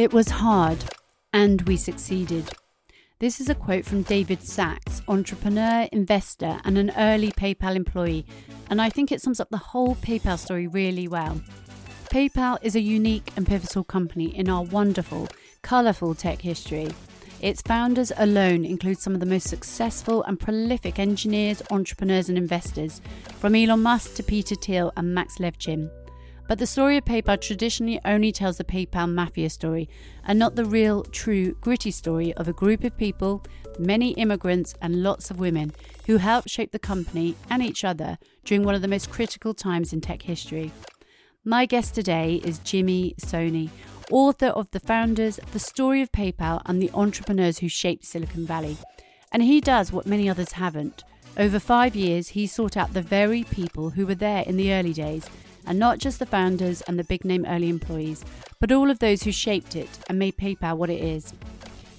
It was hard, and we succeeded. This is a quote from David Sacks, entrepreneur, investor, and an early PayPal employee, and I think it sums up the whole PayPal story really well. PayPal is a unique and pivotal company in our wonderful, colourful tech history. Its founders alone include some of the most successful and prolific engineers, entrepreneurs, and investors, from Elon Musk to Peter Thiel and Max Levchin. But the story of PayPal traditionally only tells the PayPal mafia story and not the real, true, gritty story of a group of people, many immigrants, and lots of women who helped shape the company and each other during one of the most critical times in tech history. My guest today is Jimmy Soni, author of The Founders, The Story of PayPal, and the Entrepreneurs Who Shaped Silicon Valley. And he does what many others haven't. Over five years, he sought out the very people who were there in the early days and not just the founders and the big name early employees, but all of those who shaped it and made PayPal what it is.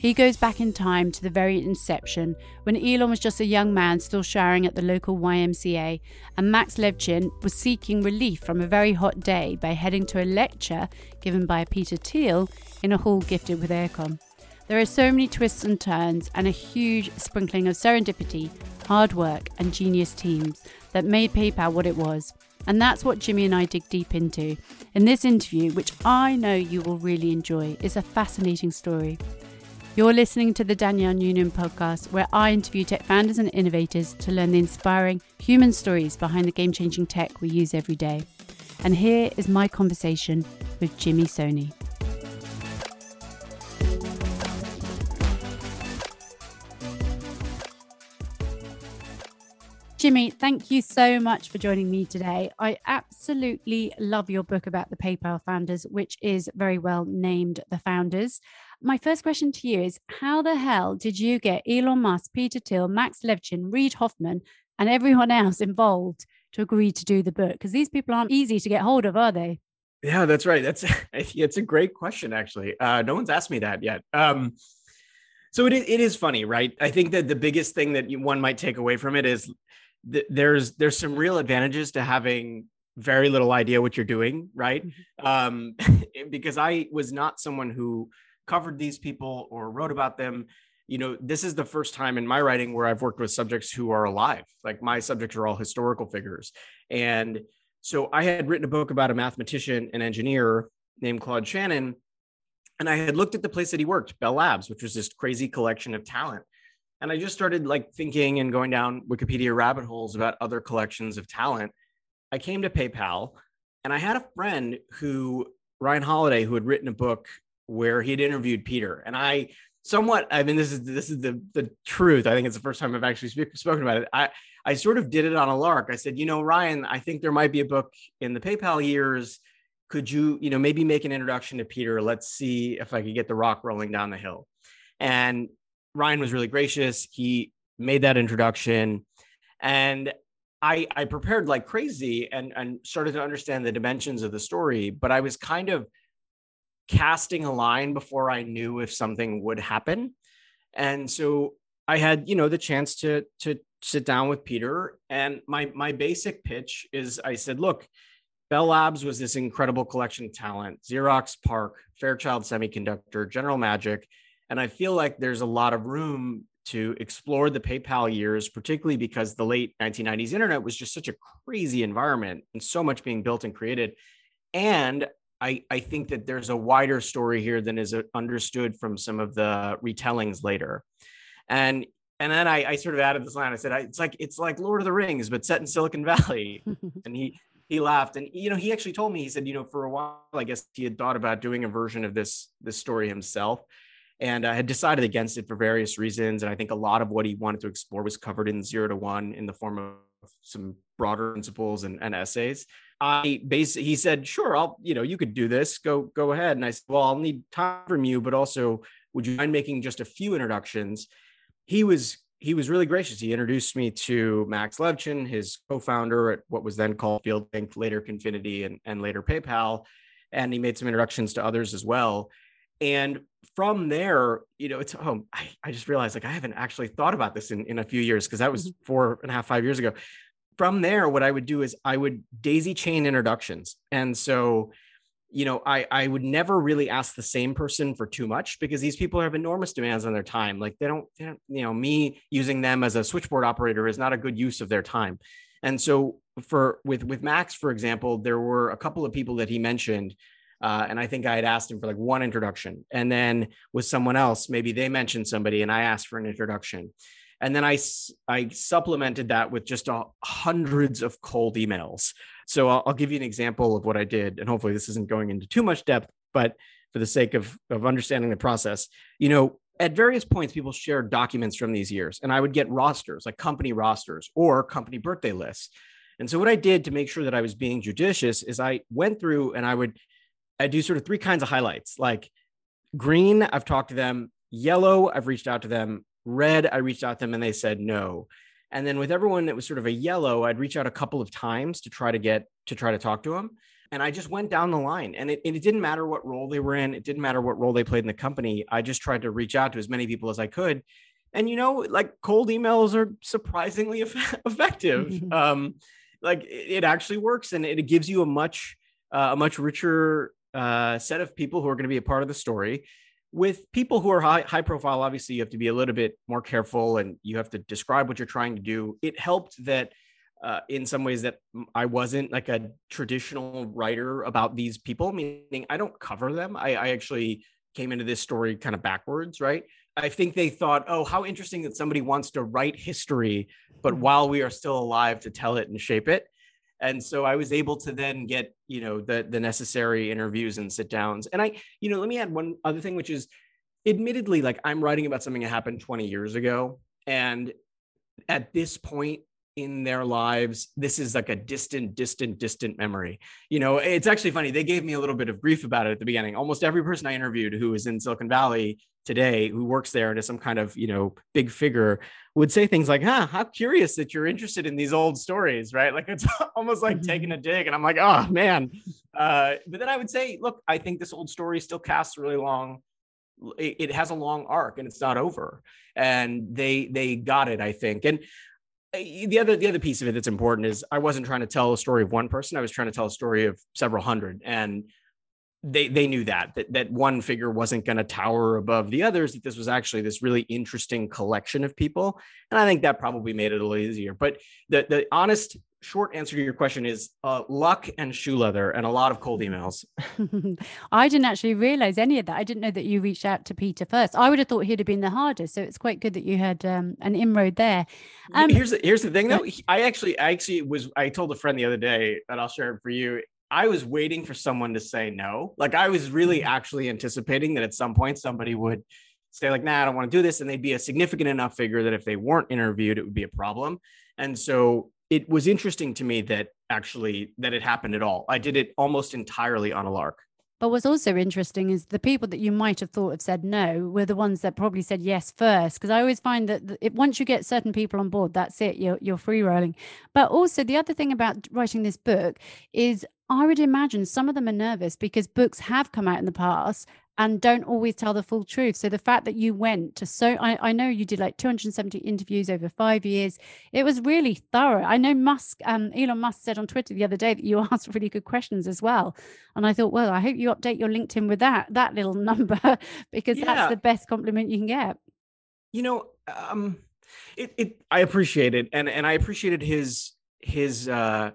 He goes back in time to the very inception when Elon was just a young man still showering at the local YMCA, and Max Levchin was seeking relief from a very hot day by heading to a lecture given by Peter Thiel in a hall gifted with aircon. There are so many twists and turns and a huge sprinkling of serendipity, hard work, and genius teams that made PayPal what it was. And that's what Jimmy and I dig deep into. In this interview, which I know you will really enjoy, is a fascinating story. You're listening to the Danielle Noonan podcast, where I interview tech founders and innovators to learn the inspiring human stories behind the game changing tech we use every day. And here is my conversation with Jimmy Soni. Jimmy, thank you so much for joining me today. I absolutely love your book about the PayPal founders, which is very well named The Founders. My first question to you is How the hell did you get Elon Musk, Peter Thiel, Max Levchin, Reid Hoffman, and everyone else involved to agree to do the book? Because these people aren't easy to get hold of, are they? Yeah, that's right. That's it's a great question, actually. Uh, no one's asked me that yet. Um, so it, it is funny, right? I think that the biggest thing that one might take away from it is th- there's there's some real advantages to having very little idea what you're doing, right? Mm-hmm. Um, because I was not someone who covered these people or wrote about them. You know, this is the first time in my writing where I've worked with subjects who are alive. Like my subjects are all historical figures. And so I had written a book about a mathematician and engineer named Claude Shannon. And I had looked at the place that he worked, Bell Labs, which was this crazy collection of talent. And I just started like thinking and going down Wikipedia rabbit holes about other collections of talent. I came to PayPal and I had a friend who, Ryan Holiday, who had written a book where he had interviewed Peter. And I somewhat, I mean, this is this is the the truth. I think it's the first time I've actually speak, spoken about it. I I sort of did it on a lark. I said, you know, Ryan, I think there might be a book in the PayPal years. Could you, you know, maybe make an introduction to Peter? Let's see if I could get the rock rolling down the hill. And Ryan was really gracious. He made that introduction and I, I prepared like crazy and, and started to understand the dimensions of the story, but I was kind of casting a line before I knew if something would happen. And so I had, you know, the chance to to sit down with Peter. And my my basic pitch is I said, look, Bell Labs was this incredible collection of talent, Xerox PARC, Fairchild Semiconductor, General Magic, and I feel like there's a lot of room to explore the PayPal years, particularly because the late 1990s internet was just such a crazy environment and so much being built and created. And I, I think that there's a wider story here than is uh, understood from some of the retellings later. And and then I, I sort of added this line. I said, it's like it's like Lord of the Rings, but set in Silicon Valley. and he he laughed. And you know, he actually told me, he said, you know, for a while, I guess he had thought about doing a version of this this story himself and I had decided against it for various reasons. And I think a lot of what he wanted to explore was covered in Zero to One in the form of some broader principles and, and essays. I basically he said, "Sure, I'll you know you could do this. Go go ahead." And I said, "Well, I'll need time from you, but also would you mind making just a few introductions?" He was he was really gracious. He introduced me to Max Levchin, his co-founder at what was then called Fieldlink, later Confinity, and, and later PayPal. And he made some introductions to others as well. And from there, you know, it's oh, I, I just realized like I haven't actually thought about this in, in a few years because that was mm-hmm. four and a half, five years ago. From there, what I would do is I would daisy chain introductions. And so you know, I I would never really ask the same person for too much because these people have enormous demands on their time. Like they don't, they don't, you know, me using them as a switchboard operator is not a good use of their time. And so for with with Max, for example, there were a couple of people that he mentioned. Uh, and I think I had asked him for like one introduction. And then with someone else, maybe they mentioned somebody and I asked for an introduction. And then I, I supplemented that with just a, hundreds of cold emails so I'll, I'll give you an example of what I did, and hopefully this isn't going into too much depth, but for the sake of of understanding the process, you know, at various points, people shared documents from these years, and I would get rosters, like company rosters or company birthday lists. And so, what I did to make sure that I was being judicious is I went through and I would I do sort of three kinds of highlights. Like green, I've talked to them. Yellow, I've reached out to them. Red, I reached out to them and they said no. And then with everyone that was sort of a yellow, I'd reach out a couple of times to try to get to try to talk to them. And I just went down the line and it, it didn't matter what role they were in. It didn't matter what role they played in the company. I just tried to reach out to as many people as I could. And, you know, like cold emails are surprisingly effective. um, like it actually works and it gives you a much, uh, a much richer uh, set of people who are going to be a part of the story with people who are high, high profile. Obviously you have to be a little bit more careful and you have to describe what you're trying to do. It helped that uh, in some ways that i wasn't like a traditional writer about these people meaning i don't cover them. I, I actually came into this story kind of backwards right? I think they thought oh how interesting that somebody wants to write history but mm-hmm. while we are still alive to tell it and shape it and so i was able to then get you know the the necessary interviews and sit downs. And i you know let me add one other thing which is admittedly like i'm writing about something that happened 20 years ago. And at this point in their lives this is like a distant distant distant memory. You know it's actually funny they gave me a little bit of grief about it at the beginning. Almost every person i interviewed who is in silicon valley today who works there and is some kind of you know big figure would say things like huh how curious that you're interested in these old stories right? Like it's almost like mm-hmm. taking a dig and i'm like oh man. Uh, but then i would say look i think this old story still casts really long it, has a long arc and it's not over. And they they got it i think. And the other the other piece of it that's important is I wasn't trying to tell a story of one person. I was trying to tell a story of several hundred, and they they knew that that that one figure wasn't going to tower above the others that this was actually this really interesting collection of people. And i think that probably made it a little easier. But the the honest short answer to your question is uh, luck and shoe leather and a lot of cold emails. I didn't actually realize any of that. I didn't know that you reached out to peter first. I would have thought he'd have been the hardest. So it's quite good that you had um, an inroad there. Um, here's the, here's the thing though. i actually i actually was i told a friend the other day that i'll share it for you. I was waiting for someone to say no. Like I was really mm-hmm. actually anticipating that at some point somebody would say like, "Nah, I don't want to do this," and they'd be a significant enough figure that if they weren't interviewed, it would be a problem. And so it was interesting to me that actually that it happened at all. I did it almost entirely on a lark. But what's also interesting is the people that you might have thought have said no were the ones that probably said yes first. Because I always find that it, once you get certain people on board, that's it. You're you're free rolling. But also the other thing about writing this book is I would imagine some of them are nervous because books have come out in the past and don't always tell the full truth. So the fact that you went to so I, I know you did like 270 interviews over five years. It was really thorough. I know Musk, um, Elon Musk said on Twitter the other day that you asked really good questions as well. And I thought, well, I hope you update your LinkedIn with that that little number because yeah. that's the best compliment you can get. You know, um, it, it I appreciate it, and and I appreciated his his uh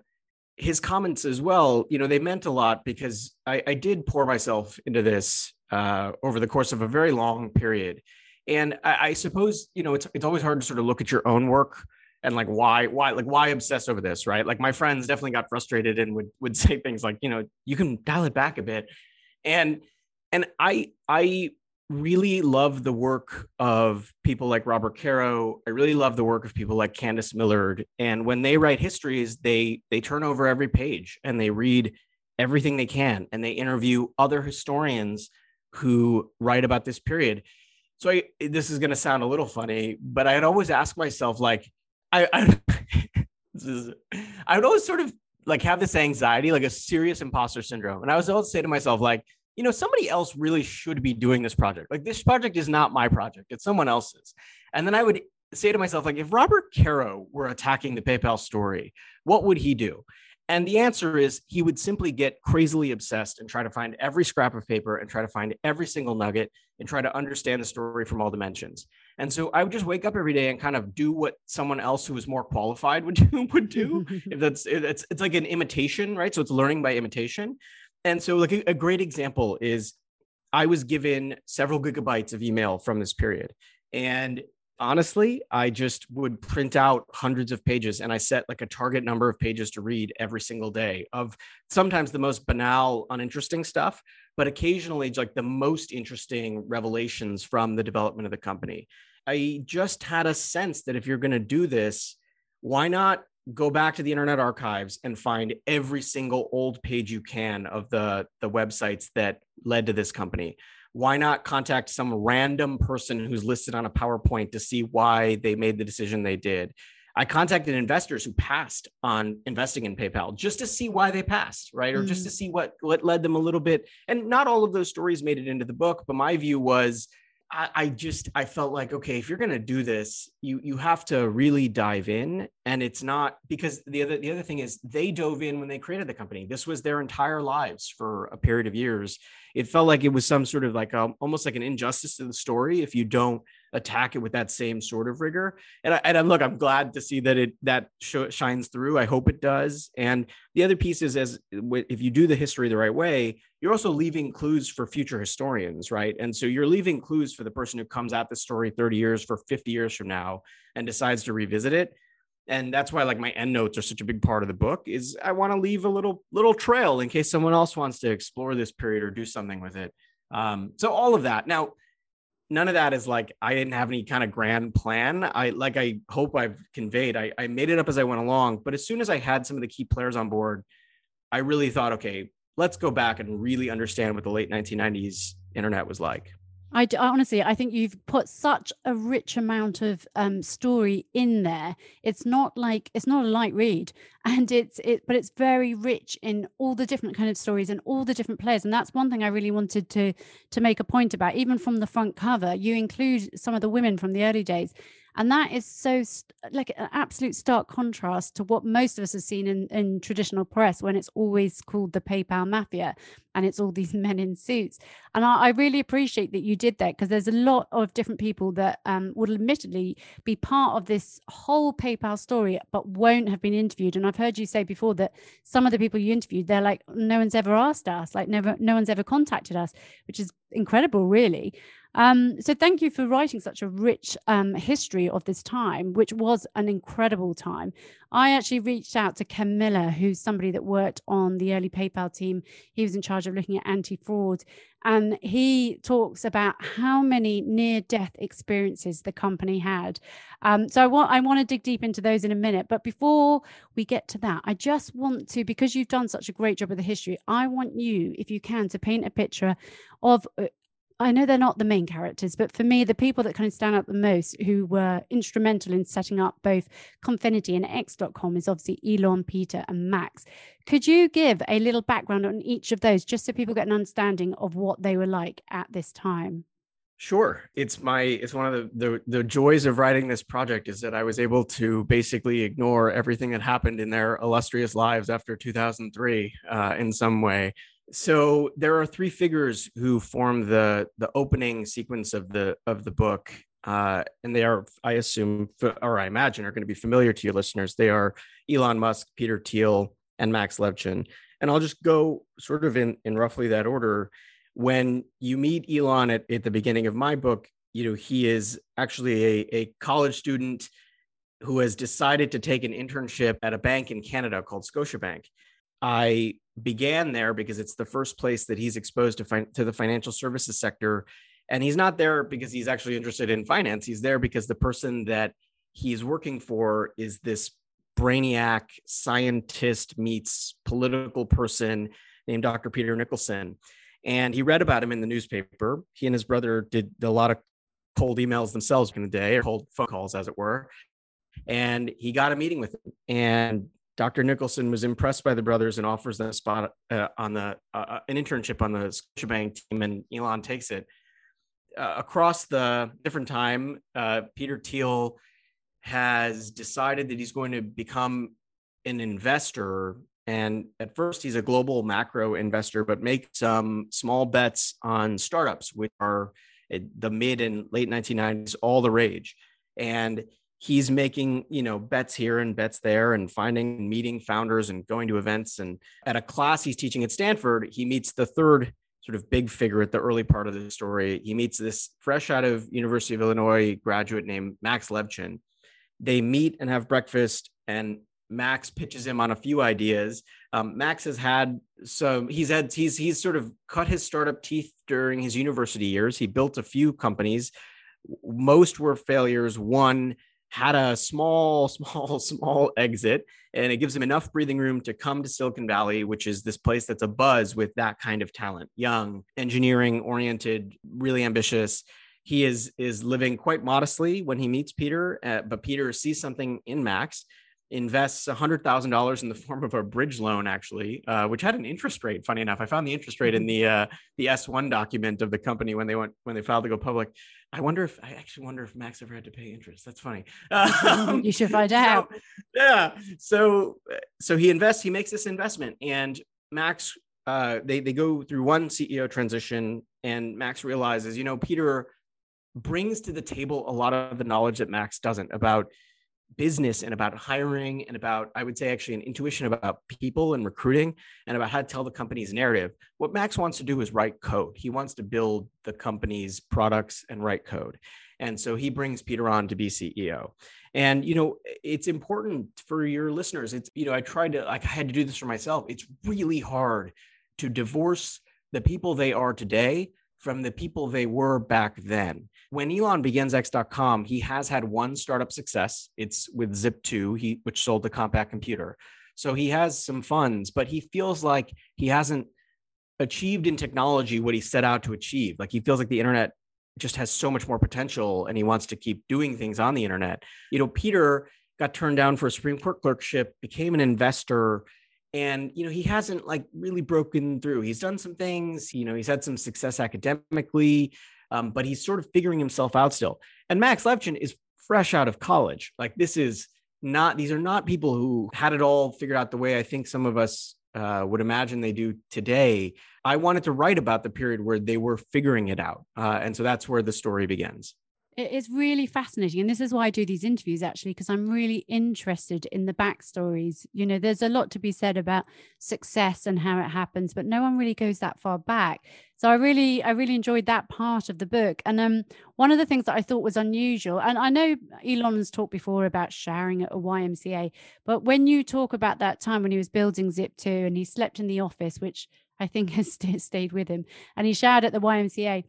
his comments as well, you know, they meant a lot because I, I did pour myself into this uh, over the course of a very long period. And I, I, suppose, you know, it's it's always hard to sort of look at your own work and like why why like why obsess over this, right? Like my friends definitely got frustrated and would would say things like, you know, you can dial it back a bit. And and I I really love the work of people like Robert Caro. I really love the work of people like Candice Millard. And when they write histories, they they turn over every page and they read everything they can and they interview other historians who write about this period. So I, this is going to sound a little funny, but I'd always ask myself, like, I, I, is, I would always sort of like have this anxiety, like a serious imposter syndrome, and I was always say to myself, like, you know, somebody else really should be doing this project. Like this project is not my project, it's someone else's. And then I would say to myself, like, if Robert Caro were attacking the PayPal story, what would he do? And the answer is he would simply get crazily obsessed and try to find every scrap of paper and try to find every single nugget and try to understand the story from all dimensions. And so I would just wake up every day and kind of do what someone else who was more qualified would do would do. if that's it's it's like an imitation, right? So it's learning by imitation. And so like a, a great example is I was given several gigabytes of email from this period. And honestly, I just would print out hundreds of pages and I set like a target number of pages to read every single day of sometimes the most banal, uninteresting stuff, but occasionally like the most interesting revelations from the development of the company. I just had a sense that if you're going to do this, why not go back to the internet archives and find every single old page you can of the the websites that led to this company why not contact some random person who's listed on a PowerPoint to see why they made the decision they did? I contacted investors who passed on investing in PayPal just to see why they passed, right? Or mm. just to mm. see what what led them a little bit. And not all of those stories made it into the book, but my view was I, I just I felt like okay, if you're gonna do this, you you have to really dive in, and it's not because the other the other thing is they dove in when they created the company. This was their entire lives for a period of years. It felt like it was some sort of like a, um, almost like an injustice to the story if you don't attack it with that same sort of rigor. And I, and look, I'm glad to see that it that sh- shines through. I hope it does. And the other piece is as if you do the history the right way, you're also leaving clues for future historians, right? And so you're leaving clues for the person who comes at the story 30 years for 50 years from now and decides to revisit it. And that's why like my endnotes are such a big part of the book is I want to leave a little little trail in case someone else wants to explore this period or do something with it. Um, so all of that. Now, none of that is like I didn't have any kind of grand plan. I like I hope I've conveyed. I, I made it up as I went along. But as soon as I had some of the key players on board, I really thought, okay, let's go back and really understand what the late 1990s internet was like. I, I, honestly, I think you've put such a rich amount of um, story in there. It's not like it's not a light read, and it's it, but it's very rich in all the different kind of stories and all the different players. And that's one thing I really wanted to to make a point about. Even from the front cover, you include some of the women from the early days, and that is so like an absolute stark contrast to what most of us have seen in, in traditional press when it's always called the PayPal mafia and it's all these men in suits. And I, I really appreciate that you did that because there's a lot of different people that um, would admittedly be part of this whole PayPal story, but won't have been interviewed. And I've heard you say before that some of the people you interviewed, they're like, no one's ever asked us, like never, no one's ever contacted us, which is incredible, really. Um, so thank you for writing such a rich um, history of this time, which was an incredible time. I actually reached out to Ken Miller, who's somebody that worked on the early PayPal team. He was in charge of looking at anti-fraud, and he talks about how many near-death experiences the company had. Um, so I want I want to dig deep into those in a minute, but before we get to that, I just want to because you've done such a great job of the history. I want you, if you can, to paint a picture of uh, I know they're not the main characters, but for me, the people that kind of stand out the most who were instrumental in setting up both Confinity and X.com is obviously Elon, Peter, and Max. Could you give a little background on each of those just so people get an understanding of what they were like at this time? Sure. It's my it's one of the, the the joys of writing this project is that I was able to basically ignore everything that happened in their illustrious lives after 2003 uh, in some way so there are three figures who form the the opening sequence of the of the book uh, and they are i assume or i imagine are going to be familiar to your listeners. They are elon musk peter thiel and max levchin. And i'll just go sort of in in roughly that order. When you meet elon at, at the beginning of my book you know he is actually a, a college student who has decided to take an internship at a bank in canada called scotiabank. I began there because it's the first place that he's exposed to, to the financial services sector. And he's not there because he's actually interested in finance. He's there because the person that he's working for is this brainiac scientist meets political person named Dr. Peter Nicholson. And he read about him in the newspaper. He and his brother did a lot of cold emails themselves in the day, or cold phone calls, as it were. And he got a meeting with him. And Dr. Nicholson was impressed by the brothers and offers them a spot uh, on the uh, uh, an internship on the Scotiabank team, and Elon takes it. Uh, across the different time, uh, Peter Thiel has decided that he's going to become an investor And at first, he's a global macro investor, but makes some small bets on startups, which are the mid and late 1990s, all the rage. And he's making you know bets here and bets there and finding meeting founders and going to events. And at a class he's teaching at stanford he meets the third sort of big figure at the early part of the story. He meets this fresh out of university of illinois graduate named max levchin. They meet and have breakfast and max pitches him on a few ideas. Um, max has had some he's had he's he's sort of cut his startup teeth during his university years. He built a few companies. Most were failures. One had a small, small, small exit, and it gives him enough breathing room to come to Silicon Valley, which is this place that's a buzz with that kind of talent, young, engineering oriented, really ambitious. He is is living quite modestly when he meets Peter, uh, but Peter sees something in Max invests $100,000 in the form of a bridge loan, actually, uh, which had an interest rate. Funny enough, I found the interest rate in mm-hmm. the uh, the S1 document of the company when they went when they filed to go public. I wonder if I actually wonder if Max ever had to pay interest. That's funny. Um, you should find out. So, yeah. So so he invests. He makes this investment, and Max. Uh, they they go through one CEO transition, and Max realizes, you know, Peter brings to the table a lot of the knowledge that Max doesn't about business and about hiring and about i would say actually an intuition about people and recruiting and about how to tell the company's narrative. What max wants to do is write code. He wants to build the company's products and write code. And so he brings peter on to be ceo and you know it's important for your listeners. It's you know i tried to like i had to do this for myself. It's really hard to divorce the people they are today from the people they were back then when Elon begins X.com, he has had one startup success. It's with Zip2, he, which sold the Compaq computer. So he has some funds, but he feels like he hasn't achieved in technology what he set out to achieve. Like he feels like the internet just has so much more potential and he wants to keep doing things on the internet. You know, Peter got turned down for a Supreme Court clerkship, became an investor, and you know he hasn't like really broken through he's done some things you know he's had some success academically um, but he's sort of figuring himself out still. And Max Levchin is fresh out of college. Like this is not; these are not people who had it all figured out the way I think some of us uh, would imagine they do today. I wanted to write about the period where they were figuring it out, uh, and so that's where the story begins. It's really fascinating. And this is why I do these interviews, actually, because I'm really interested in the backstories. You know, there's a lot to be said about success and how it happens, but no one really goes that far back. So I really, I really enjoyed that part of the book. And um, one of the things that I thought was unusual, and I know Elon has talked before about showering at a YMCA, but when you talk about that time when he was building Zip2 and he slept in the office, which I think has stayed with him, and he showered at the YMCA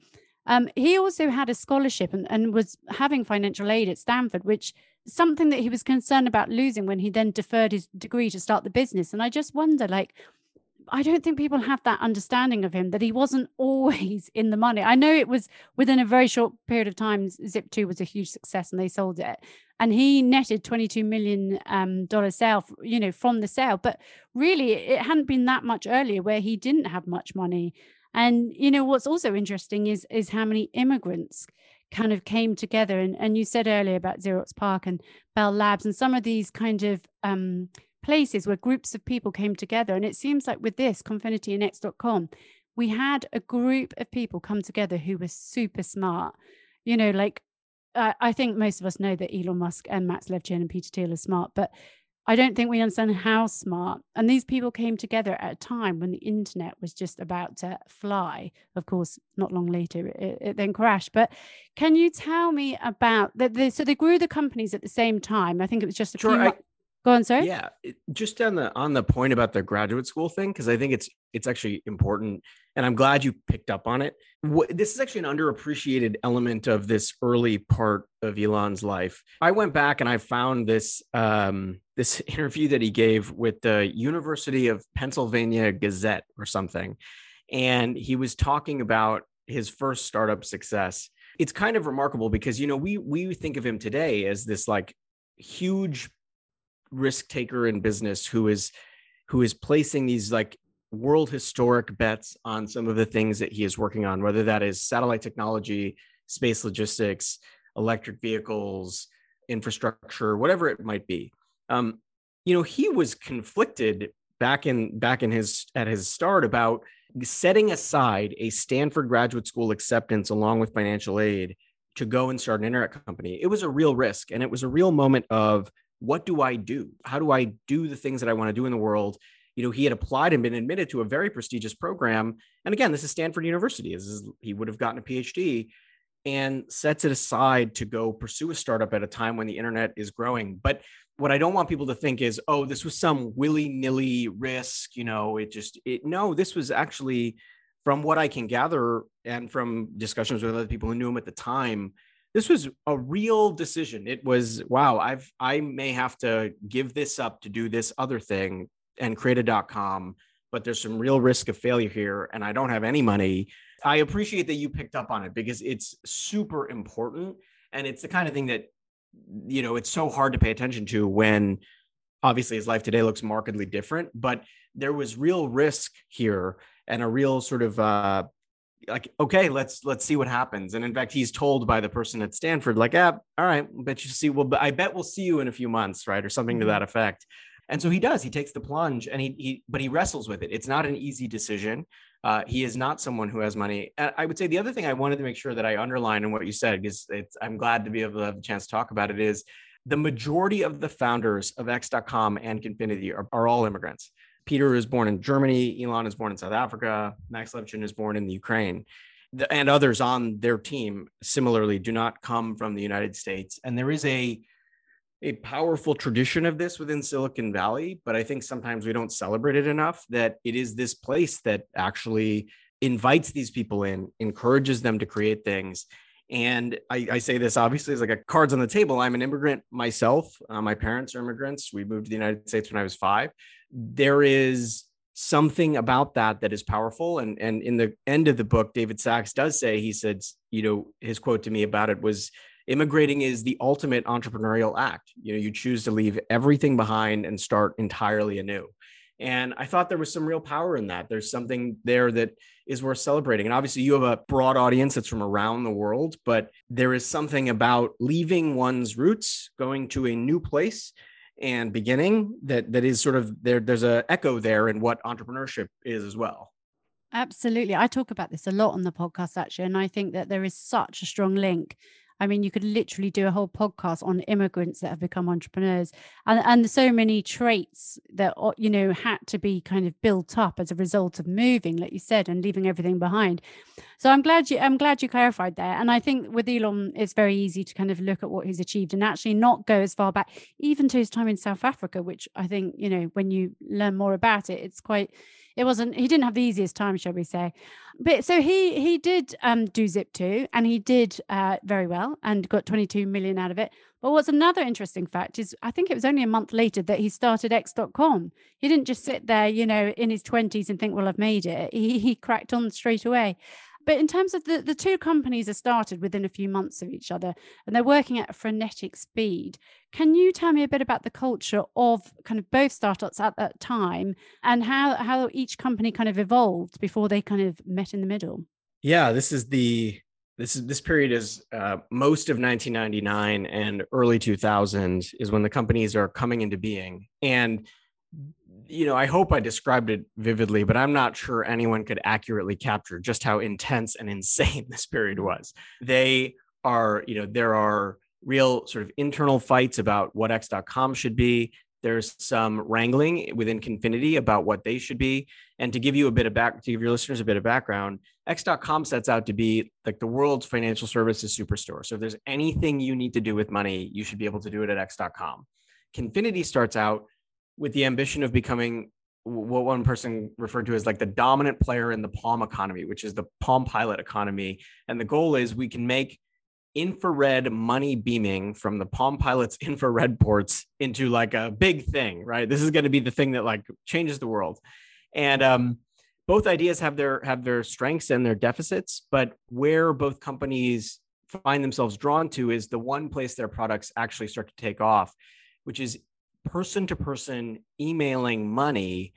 um, he also had a scholarship and, and was having financial aid at Stanford, which something that he was concerned about losing when he then deferred his degree to start the business. And I just wonder, like, I don't think people have that understanding of him that he wasn't always in the money. I know it was within a very short period of time, Zip2 was a huge success and they sold it. And he netted $22 million um, sale, you know, from the sale. But really, it hadn't been that much earlier where he didn't have much money. And you know what's also interesting is is how many immigrants kind of came together. And and you said earlier about Xerox PARC and Bell Labs and some of these kind of um, places where groups of people came together. And it seems like with this Confinity and X.com, we had a group of people come together who were super smart. You know, like uh, I think most of us know that Elon Musk and Max Levchin and Peter Thiel are smart, but I don't think we understand how smart. And these people came together at a time when the internet was just about to fly. Of course, not long later, it, it then crashed. But can you tell me about that? The, so they grew the companies at the same time. I think it was just a sure, few. I, Go on, sorry. Yeah, just on the on the point about the graduate school thing, because I think it's it's actually important, and I'm glad you picked up on it. This is actually an underappreciated element of this early part of Elon's life. I went back and I found this um, this interview that he gave with the University of Pennsylvania Gazette or something, and he was talking about his first startup success. It's kind of remarkable because you know we we think of him today as this like huge risk taker in business who is who is placing these like world historic bets on some of the things that he is working on whether that is satellite technology space logistics electric vehicles infrastructure whatever it might be um, you know he was conflicted back in back in his at his start about setting aside a Stanford graduate school acceptance along with financial aid to go and start an internet company. It was a real risk and it was a real moment of what do I do? How do I do the things that I want to do in the world? You know, he had applied and been admitted to a very prestigious program. And again, this is Stanford University. This is, he would have gotten a PhD and sets it aside to go pursue a startup at a time when the internet is growing. But what I don't want people to think is, oh, this was some willy nilly risk. You know, it just, it, no, this was actually, from what I can gather and from discussions with other people who knew him at the time, this was a real decision. It was, wow, I've, I may have to give this up to do this other thing and create a com, but there's some real risk of failure here. And I don't have any money. I appreciate that you picked up on it because it's super important. And it's the kind of thing that you know it's so hard to pay attention to when obviously his life today looks markedly different but there was real risk here and a real sort of uh like okay let's let's see what happens. And in fact he's told by the person at stanford like ah all right bet you see well i bet we'll see you in a few months right or something to mm-hmm. that effect. And so he does. He takes the plunge and he, he but he wrestles with it. It's not an easy decision uh, he is not someone who has money. And I would say the other thing I wanted to make sure that I underline in what you said, because I'm glad to be able to have a chance to talk about it, is the majority of the founders of X.com and Confinity are, are all immigrants. Peter is born in Germany, Elon is born in South Africa, Max Levchin is born in the Ukraine. and others on their team similarly do not come from the United States. And there is a a powerful tradition of this within Silicon Valley, but I think sometimes we don't celebrate it enough that it is this place that actually invites these people in, encourages them to create things. And I, I say this obviously as like a cards on the table. I'm an immigrant myself. Uh, my parents are immigrants. We moved to the United States when I was five. There is something about that that is powerful. And and in the end of the book, David Sacks does say he said, you know, his quote to me about it was immigrating is the ultimate entrepreneurial act. You know, you choose to leave everything behind and start entirely anew. And I thought there was some real power in that. There's something there that is worth celebrating. And obviously, you have a broad audience that's from around the world, but there is something about leaving one's roots, going to a new place, and beginning that that is sort of there. There's a echo there in what entrepreneurship is as well. Absolutely. I talk about this a lot on the podcast, actually. And I think that there is such a strong link I mean, you could literally do a whole podcast on immigrants that have become entrepreneurs and, and so many traits that, you know, had to be kind of built up as a result of moving, like you said, and leaving everything behind. So I'm glad you, I'm glad you clarified there. And I think with Elon, it's very easy to kind of look at what he's achieved and actually not go as far back, even to his time in South Africa, which I think, you know, when you learn more about it, it's quite, it wasn't he didn't have the easiest time shall we say. But so he he did um, do Zip2 and he did uh, very well and got 22 million out of it. But what's another interesting fact is i think it was only a month later that he started x.com he didn't just sit there you know in his 20s and think well i've made it. He, he cracked on straight away but in terms of the, the two companies are started within a few months of each other and they're working at a frenetic speed. Can you tell me a bit about the culture of kind of both startups at that time and how, how each company kind of evolved before they kind of met in the middle? Yeah, this is the this is this period is uh, most of 1999 and early 2000 is when the companies are coming into being and you know, I hope I described it vividly, but I'm not sure anyone could accurately capture just how intense and insane this period mm-hmm. was. They are, you know, there are real sort of internal fights about what X.com should be. There's some wrangling within Confinity about what they should be. And to give you a bit of back, to give your listeners a bit of background, X.com sets out to be like the world's financial services superstore. So if there's anything you need to do with money, you should be able to do it at X.com. Confinity starts out with the ambition of becoming what one person referred to as like the dominant player in the Palm economy, which is the Palm Pilot economy. And the goal is we can make infrared money beaming from the Palm Pilot's infrared ports into like a big thing, right? This is going to be the thing that like changes the world. And um, both ideas have their have their strengths and their deficits, but where both companies find themselves drawn to is the one place their products actually start to take off, which is person to person emailing money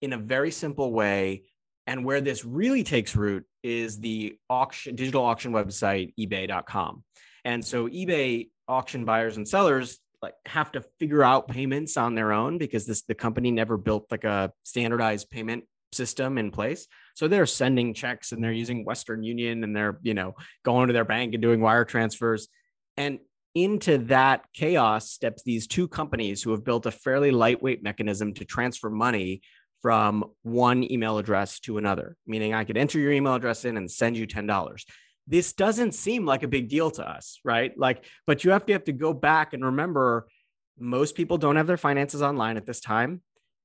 in a very simple way. And where this really takes root is the auction, digital auction website, ebay.com. And so eBay auction buyers and sellers like have to figure out payments on their own because this the company never built like a standardized payment system in place. So they're sending checks and they're using Western Union and they're, you know, going to their bank and doing wire transfers. And into that chaos steps these two companies who have built a fairly lightweight mechanism to transfer money from one email address to another, meaning I could enter your email address in and send you $10. This doesn't seem like a big deal to us, right? Like, but you have to have to go back and remember most people don't have their finances online at this time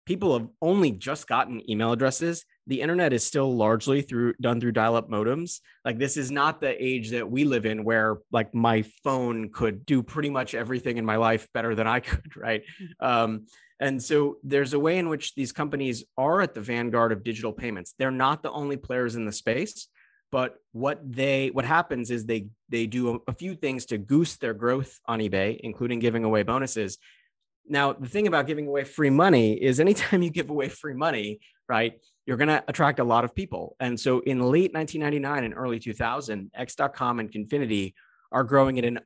people have only just gotten email addresses. The internet is still largely through done through dial-up modems. Like this is not the age that we live in where like my phone could do pretty much everything in my life better than i could right? Mm-hmm. um, and so there's a way in which these companies are at the vanguard of digital payments. They're not the only players in the space but what they what happens is they they do a, a few things to goose their growth on ebay including giving away bonuses now, the thing about giving away free money is anytime you give away free money, right, you're going to attract a lot of people. And so in late 1999 and early 2000, X.com and Confinity are growing at an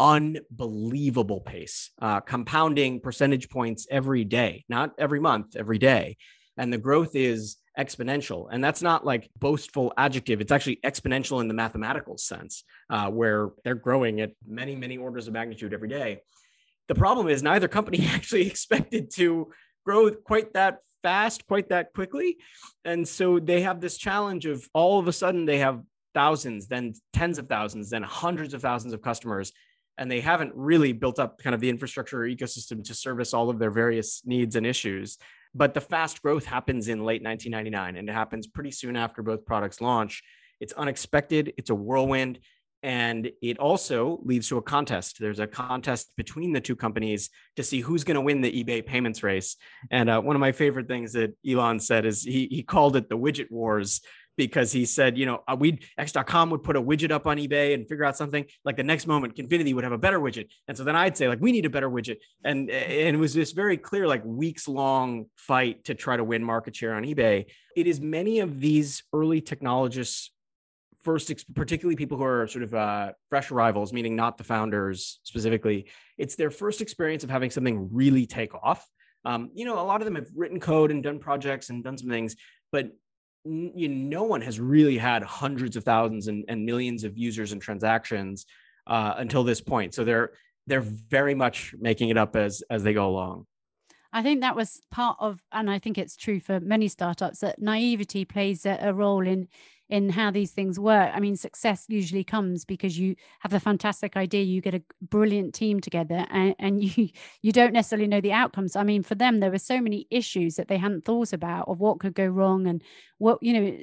unbelievable pace, uh, compounding percentage points every day, not every month, every day. And the growth is exponential. And that's not like boastful adjective. It's actually exponential in the mathematical sense, uh, where they're growing at many, many orders of magnitude every day. The problem is neither company actually expected to grow quite that fast, quite that quickly. And so they have this challenge of all of a sudden they have thousands, then tens of thousands, then hundreds of thousands of customers. And they haven't really built up kind of the infrastructure or ecosystem to service all of their various needs and issues. But the fast growth happens in late 1999 and it happens pretty soon after both products launch. It's unexpected, it's a whirlwind. And it also leads to a contest. There's a contest between the two companies to see who's going to win the eBay payments race. And uh, one of my favorite things that Elon said is he, he called it the widget wars because he said, you know, uh, we X.com would put a widget up on eBay and figure out something. Like the next moment, Confinity would have a better widget, and so then I'd say, like, we need a better widget, and and it was this very clear, like weeks long fight to try to win market share on eBay. It is many of these early technologists first, particularly people who are sort of uh, fresh arrivals, meaning not the founders specifically, it's their first experience of having something really take off. Um, you know, a lot of them have written code and done projects and done some things, but you know, no one has really had hundreds of thousands and, and millions of users and transactions uh, until this point. So they're they're very much making it up as as they go along. I think that was part of, and I think it's true for many startups that naivety plays a, a role in in how these things work. I mean, success usually comes because you have a fantastic idea, you get a brilliant team together, and, and you you don't necessarily know the outcomes. I mean, for them, there were so many issues that they hadn't thought about of what could go wrong and what you know.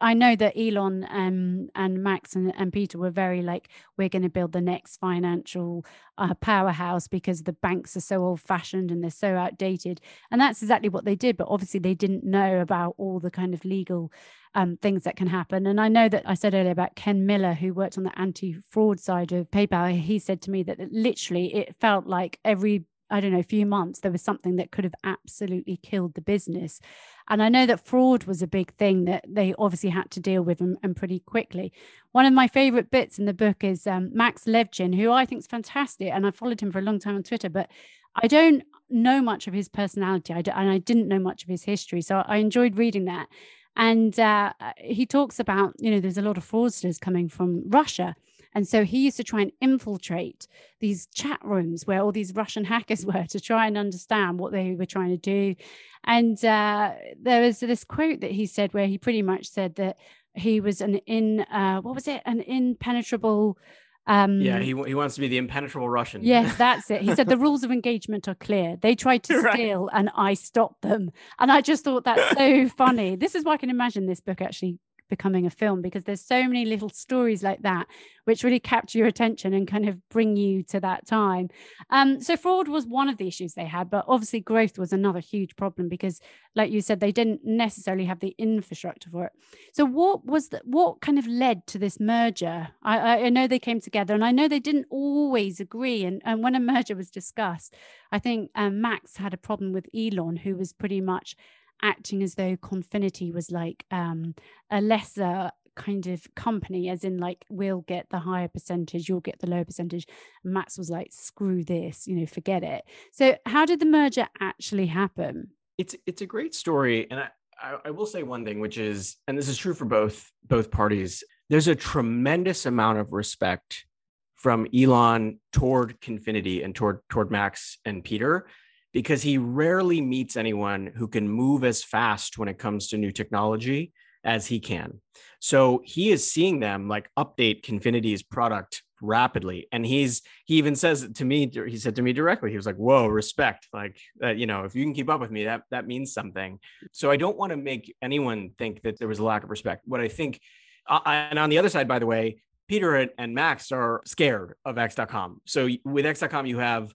I know that Elon um, and Max and, and Peter were very like, we're going to build the next financial uh, powerhouse because the banks are so old fashioned and they're so outdated, and that's exactly what they did. But obviously, they didn't know about all the kind of legal um, things that can happen. And I know that I said earlier about Ken Miller, who worked on the anti fraud side of PayPal. He said to me that literally it felt like every I don't know, few months, there was something that could have absolutely killed the business. And I know that fraud was a big thing that they obviously had to deal with and, and pretty quickly. One of my favorite bits in the book is um, Max Levchin, who I think is fantastic. And I followed him for a long time on Twitter, but I don't know much of his personality I and I didn't know much of his history. So I enjoyed reading that. And uh, he talks about, you know, there's a lot of fraudsters coming from Russia. And so he used to try and infiltrate these chat rooms where all these Russian hackers were to try and understand what they were trying to do. And uh, there was this quote that he said where he pretty much said that he was an in, uh, what was it, an impenetrable um, yeah, he, he wants to be the impenetrable Russian. Yes, that's it. He said the rules of engagement are clear. They tried to steal right. and I stopped them. And I just thought that's so funny. This is why I can imagine this book actually becoming a film because there's so many little stories like that which really capture your attention and kind of bring you to that time. Um, so fraud was one of the issues they had, but obviously growth was another huge problem because, like you said, they didn't necessarily have the infrastructure for it. So what was the, what kind of led to this merger? I, I know they came together, and I know they didn't always agree. And, and when a merger was discussed, I think um, Max had a problem with Elon, who was pretty much acting as though Confinity was like um, a lesser kind of company, as in like we'll get the higher percentage, you'll get the lower percentage. And Max was like, screw this, you know, forget it. So how did the merger actually happen? It's it's a great story, and I, I, I will say one thing, which is, and this is true for both both parties. There's a tremendous amount of respect from Elon toward Confinity and toward toward Max and Peter because he rarely meets anyone who can move as fast when it comes to new technology as he can. So he is seeing them like update Confinity's product rapidly. And he's he even says to me, he said to me directly, he was like, whoa, respect. Like uh, you know, if you can keep up with me, that that means something. So I don't want to make anyone think that there was a lack of respect. What I think uh, and on the other side, by the way, Peter and, and Max are scared of X.com. So with X.com, you have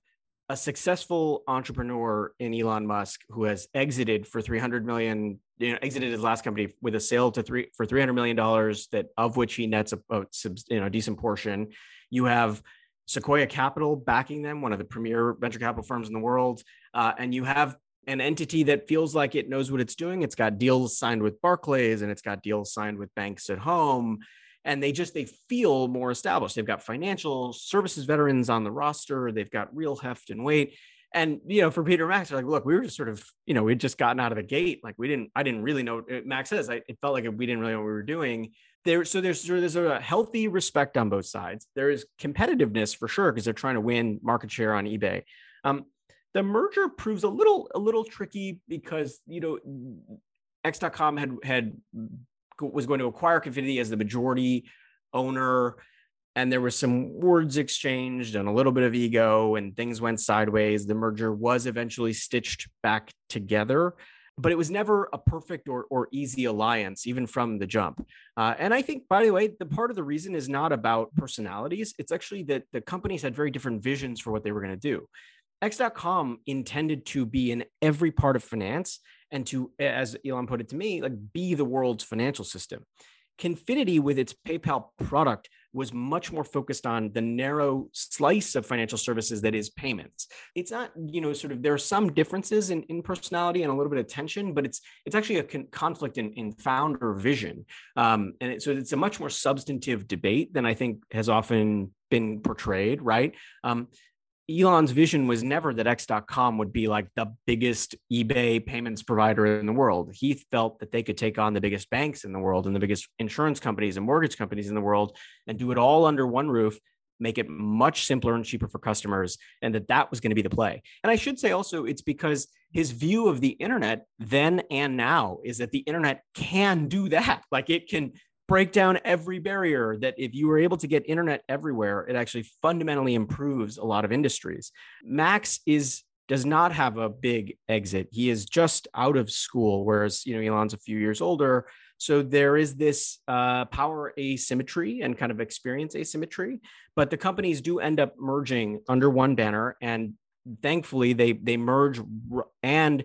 a successful entrepreneur in Elon Musk who has exited for 300 million, you know, exited his last company with a sale to three for 300 million dollars that of which he nets a, a you know a decent portion. You have Sequoia Capital backing them, one of the premier venture capital firms in the world, uh, and you have an entity that feels like it knows what it's doing. It's got deals signed with Barclays and it's got deals signed with banks at home and they just they feel more established. They've got financial services veterans on the roster. They've got real heft and weight. And you know for peter max like look we were just sort of you know we'd just gotten out of the gate. Like we didn't i didn't really know uh, max says I, it felt like we didn't really know what we were doing. There so there's sort there's a healthy respect on both sides. There is competitiveness for sure because they're trying to win market share on ebay. Um, the merger proves a little a little tricky because you know x.com had had was going to acquire Confinity as the majority owner. And there was some words exchanged and a little bit of ego, and things went sideways. The merger was eventually stitched back together, but it was never a perfect or, or easy alliance, even from the jump. Uh, and I think, by the way, the part of the reason is not about personalities. It's actually that the companies had very different visions for what they were going to do. X.com intended to be in every part of finance and to, as Elon put it to me, like be the world's financial system. Confinity, with its PayPal product, was much more focused on the narrow slice of financial services that is payments. It's not, you know, sort of there are some differences in, in personality and a little bit of tension, but it's it's actually a con- conflict in, in founder vision. Um, and it, so it's a much more substantive debate than I think has often been portrayed, right? Um, Elon's vision was never that X.com would be like the biggest eBay payments provider in the world. He felt that they could take on the biggest banks in the world and the biggest insurance companies and mortgage companies in the world and do it all under one roof, make it much simpler and cheaper for customers, and that that was going to be the play. And I should say also, it's because his view of the internet then and now is that the internet can do that. Like it can break down every barrier that if you were able to get internet everywhere it actually fundamentally improves a lot of industries. Max is does not have a big exit. He is just out of school whereas you know elon's a few years older. So there is this uh, power asymmetry and kind of experience asymmetry but the companies do end up merging under one banner and thankfully they they merge and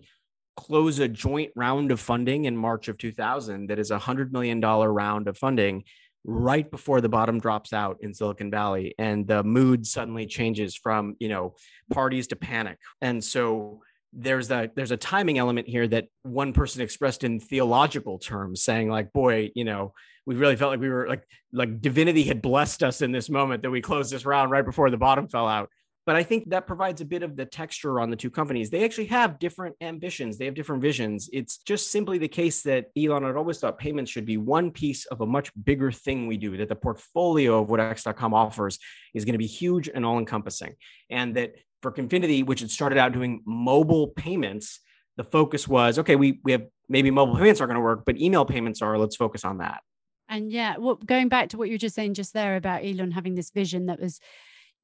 close a joint round of funding in March of 2000 that is a $100 million round of funding right before the bottom drops out in Silicon Valley and the mood suddenly changes from, you know, parties to panic. And so there's a there's a timing element here that one person expressed in theological terms saying like boy you know we really felt like we were like like divinity had blessed us in this moment that we closed this round right before the bottom fell out but I think that provides a bit of the texture on the two companies. They actually have different ambitions, they have different visions. It's just simply the case that Elon had always thought payments should be one piece of a much bigger thing we do, that the portfolio of what X.com offers is going to be huge and all encompassing. And that for Confinity, which had started out doing mobile payments, the focus was okay, we, we have maybe mobile payments aren't going to work, but email payments are. Let's focus on that. And yeah, well, going back to what you were just saying just there about Elon having this vision that was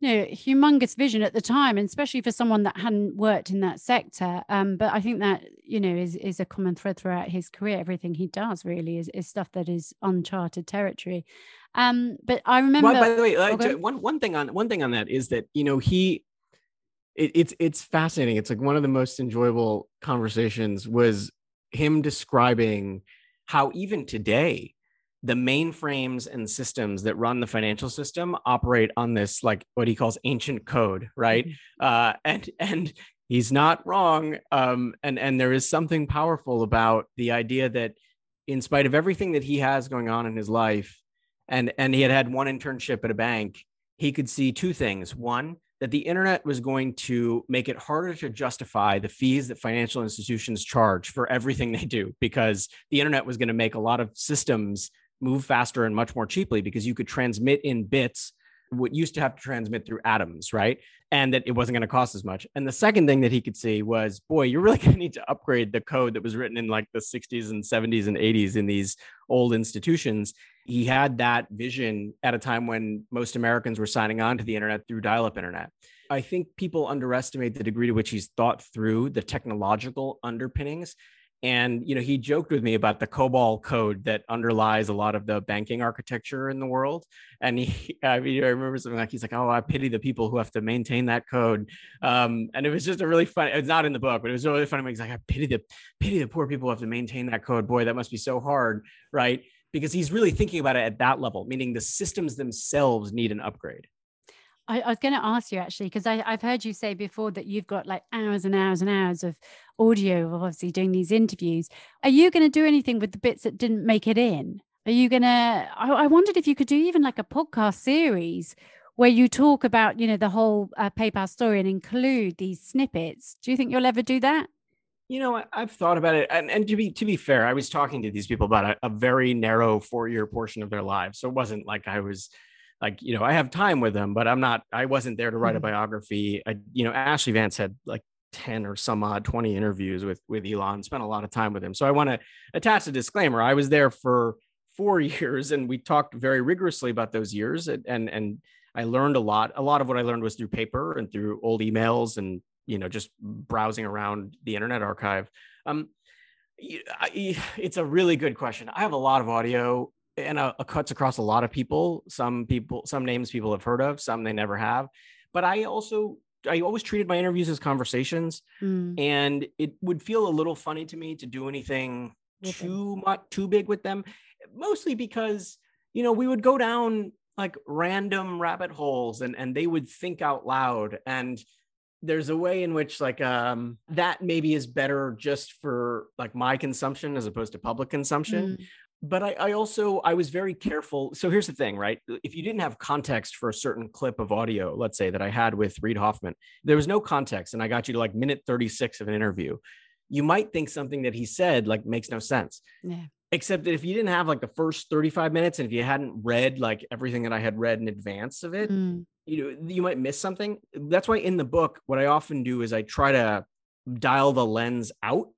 you know humongous vision at the time and especially for someone that hadn't worked in that sector. Um, but i think that you know is is a common thread throughout his career. Everything he does really is, is stuff that is uncharted territory. Um, but i remember well, by the way okay. one one thing on one thing on that is that you know he it, it's it's fascinating. It's like one of the most enjoyable conversations was him describing how even today the mainframes and systems that run the financial system operate on this like what he calls ancient code right mm-hmm. uh, and and he's not wrong um, and and there is something powerful about the idea that in spite of everything that he has going on in his life, and and he had had one internship at a bank, he could see two things. One, that the internet was going to make it harder to justify the fees that financial institutions charge for everything they do because the internet was going to make a lot of systems move faster and much more cheaply because you could transmit in bits what used to have to transmit through atoms, right? And that it wasn't going to cost as much. And the second thing that he could see was, boy, you're really going to need to upgrade the code that was written in like the 60s and 70s and 80s in these old institutions. He had that vision at a time when most Americans were signing on to the internet through dial up internet. I think people underestimate the degree to which he's thought through the technological underpinnings and you know he joked with me about the cobol code that underlies a lot of the banking architecture in the world. And he i mean i remember something like he's like oh i pity the people who have to maintain that code. Um, and it was just a really funny it's not in the book but it was really funny he's like i pity the pity the poor people who have to maintain that code. Boy that must be so hard right? Because he's really thinking about it at that level meaning the systems themselves need an upgrade I, I was going to ask you actually, because I've heard you say before that you've got like hours and hours and hours of audio of obviously doing these interviews. Are you going to do anything with the bits that didn't make it in? Are you going to? I wondered if you could do even like a podcast series where you talk about, you know, the whole uh, PayPal story and include these snippets. Do you think you'll ever do that? You know, I, have thought about it, and, and to be to be fair, I was talking to these people about a, a very narrow four year portion of their lives, so it wasn't like I was like you know i have time with them but i'm not i wasn't there to write a mm-hmm. biography. I, you know ashley vance had like 10 or some odd 20 interviews with with elon spent a lot of time with him. So i want to attach a disclaimer. I was there for four years and we talked very rigorously about those years and and, and i learned a lot. A lot of what i learned was through paper and through old emails and you know just browsing around the internet archive. Um it's a really good question. I have a lot of audio and uh, cuts across a lot of people. Some people, some names people have heard of, some they never have. But I also, I always treated my interviews as conversations, mm. and it would feel a little funny to me to do anything too much, too big with them. Mostly because you know we would go down like random rabbit holes, and and they would think out loud and there's a way in which like um that maybe is better just for like my consumption as opposed to public consumption mm but I, I, also i was very careful so here's the thing right? If you didn't have context for a certain clip of audio let's say that i had with reed hoffman there was no context and i got you to like minute 36 of an interview you might think something that he said like makes no sense. Yeah. Except that if you didn't have like the first 35 minutes and if you hadn't read like everything that i had read in advance of it mm. you know you might miss something. That's why in the book what i often do is i try to dial the lens out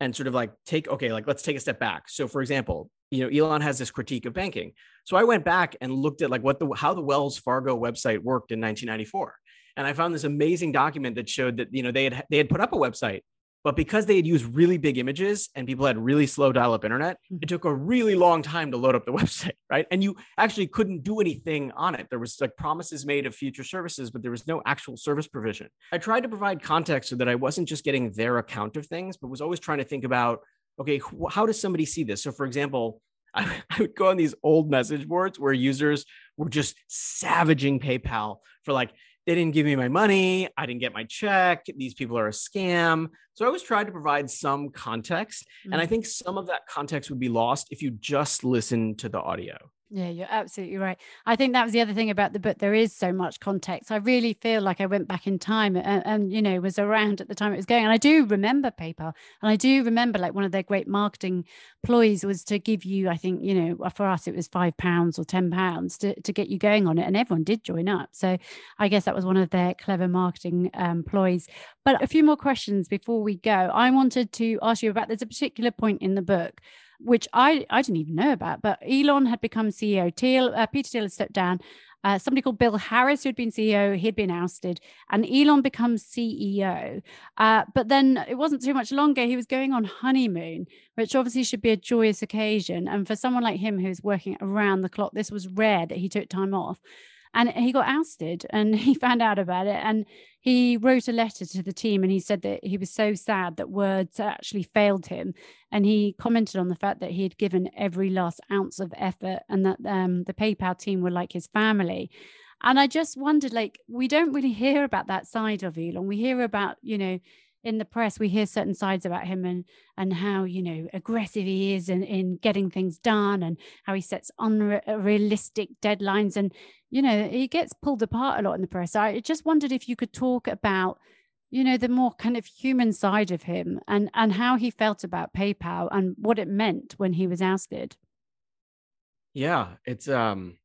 and sort of like take okay like let's take a step back. So for example you know elon has this critique of banking so i went back and looked at like what the how the wells fargo website worked in 1994 and i found this amazing document that showed that you know they had they had put up a website but because they had used really big images and people had really slow dial up internet, it mm-hmm. took a really long time to load up the website, right? And you actually couldn't do anything on it. There was like promises made of future services, but there was no actual service provision. I tried to provide context so that I wasn't just getting their account of things, but was always trying to think about, okay, how does somebody see this? So, for example, I, would go on these old message boards where users were just savaging PayPal for like, they didn't give me my money. I didn't get my check. These people are a scam. So I always tried to provide some context. Mm-hmm. And I mm. think some of that context would be lost if you just listen to the audio. Yeah, you're absolutely right. I think that was the other thing about the book. There is so much context. I really feel like I went back in time and, and, you know was around at the time it was going. And I do remember PayPal, and I do remember like one of their great marketing ploys was to give you, I think, you know, for us it was five pounds or ten pounds to to get you going on it, and everyone did join up. So I guess that was one of their clever marketing um, ploys. But a few more questions before we go. I wanted to ask you about. There's a particular point in the book which I, I didn't even know about. But Elon had become CEO. Thiel, uh, Peter Thiel had stepped down. Uh, somebody called Bill Harris, who'd been CEO, he'd been ousted, and Elon becomes CEO. Uh, but then it wasn't too much longer. He was going on honeymoon, which obviously should be a joyous occasion. And for someone like him who's working around the clock, this was rare that he took time off and he got ousted and he found out about it. And he wrote a letter to the team and he said that he was so sad that words actually failed him. And he commented on the fact that he had given every last ounce of effort and that um, the paypal team were like his family. And i just wondered like we don't really hear about that side of elon we hear about you know in the press we hear certain sides about him and and how you know aggressive he is in, in getting things done and how he sets unrealistic deadlines. And you know he gets pulled apart a lot in the press. I just wondered if you could talk about you know the more kind of human side of him and and how he felt about paypal and what it meant when he was ousted. Yeah it's um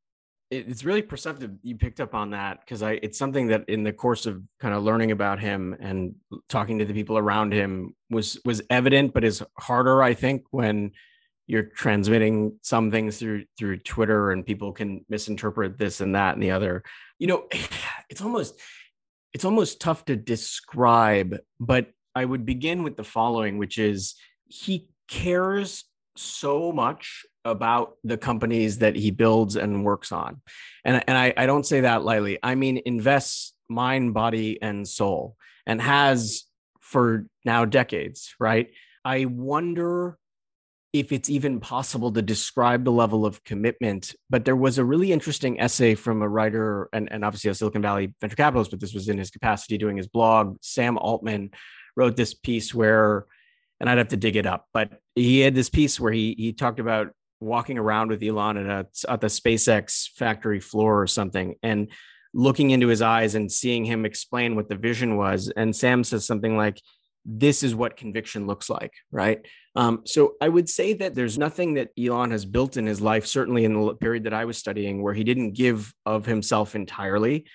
it's really perceptive you picked up on that because i it's something that in the course of kind of learning about him and talking to the people around him was was evident but is harder i think when you're transmitting some things through through twitter and people can misinterpret this and that and the other. You know it's almost it's almost tough to describe but i would begin with the following which is he cares so much about the companies that he builds and works on. And, and I, I don't say that lightly. I mean, invests mind, body, and soul, and has for now decades, right? I wonder if it's even possible to describe the level of commitment. But there was a really interesting essay from a writer and, and obviously a Silicon Valley venture capitalist, but this was in his capacity doing his blog. Sam Altman wrote this piece where, and I'd have to dig it up, but he had this piece where he he talked about walking around with Elon at, a, at the SpaceX factory floor or something and looking into his eyes and seeing him explain what the vision was. And Sam says something like, this is what conviction looks like, right? Um, so I would say that there's nothing that Elon has built in his life, certainly in the period that I was studying, where he didn't give of himself entirely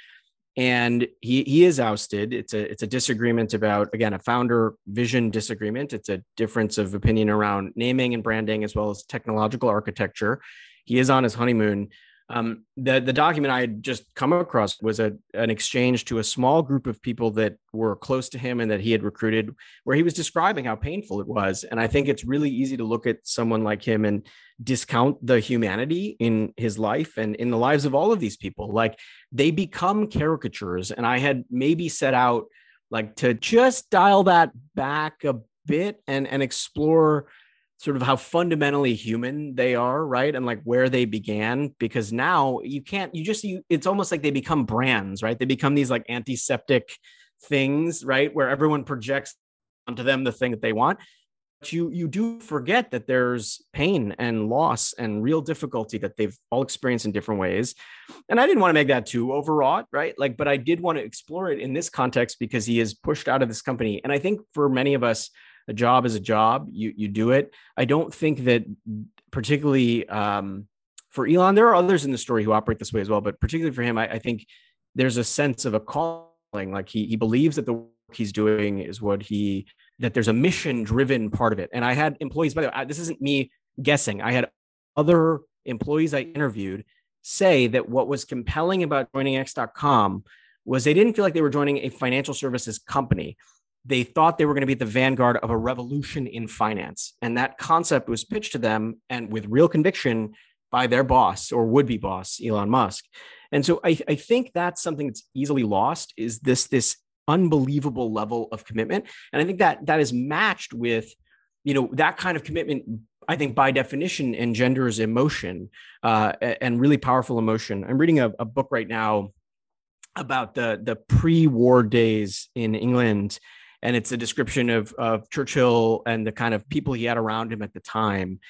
and he he is ousted. It's a it's a disagreement about again a founder vision disagreement. It's a difference of opinion around naming and branding as well as technological architecture. He is on his honeymoon. Um, the the document I had just come across was a an exchange to a small group of people that were close to him and that he had recruited, where he was describing how painful it was. And I think it's really easy to look at someone like him and discount the humanity in his life and in the lives of all of these people. Like they become caricatures, and I had maybe set out like to just dial that back a bit and and explore sort of how fundamentally human they are right and like where they began because now you can't you just you it's almost like they become brands right? They become these like antiseptic things right where everyone projects onto them the thing that they want. But you you do forget that there's pain and loss and real difficulty that they've all experienced in different ways. And i didn't want to make that too overwrought right? Like but i did want to explore it in this context because he is pushed out of this company. And i think for many of us a job is a job. You you do it. I don't think that particularly um, for Elon, there are others in the story who operate this way as well, but particularly for him, I, I think there's a sense of a calling. Like he he believes that the work he's doing is what he that there's a mission driven part of it. And I had employees. By the way, this isn't me guessing. I had other employees I interviewed say that what was compelling about joining X.com was they didn't feel like they were joining a financial services company they thought they were going to be the vanguard of a revolution in finance. And that concept was pitched to them and with real conviction by their boss or would be boss, Elon Musk. And so I, I think that's something that's easily lost is this, this unbelievable level of commitment. And I think that that is matched with, you know, that kind of commitment, I think by definition engenders emotion uh, and really powerful emotion. I'm reading a, a book right now about the the pre-war days in England and it's a description of of Churchill and the kind of people he had around him at the time.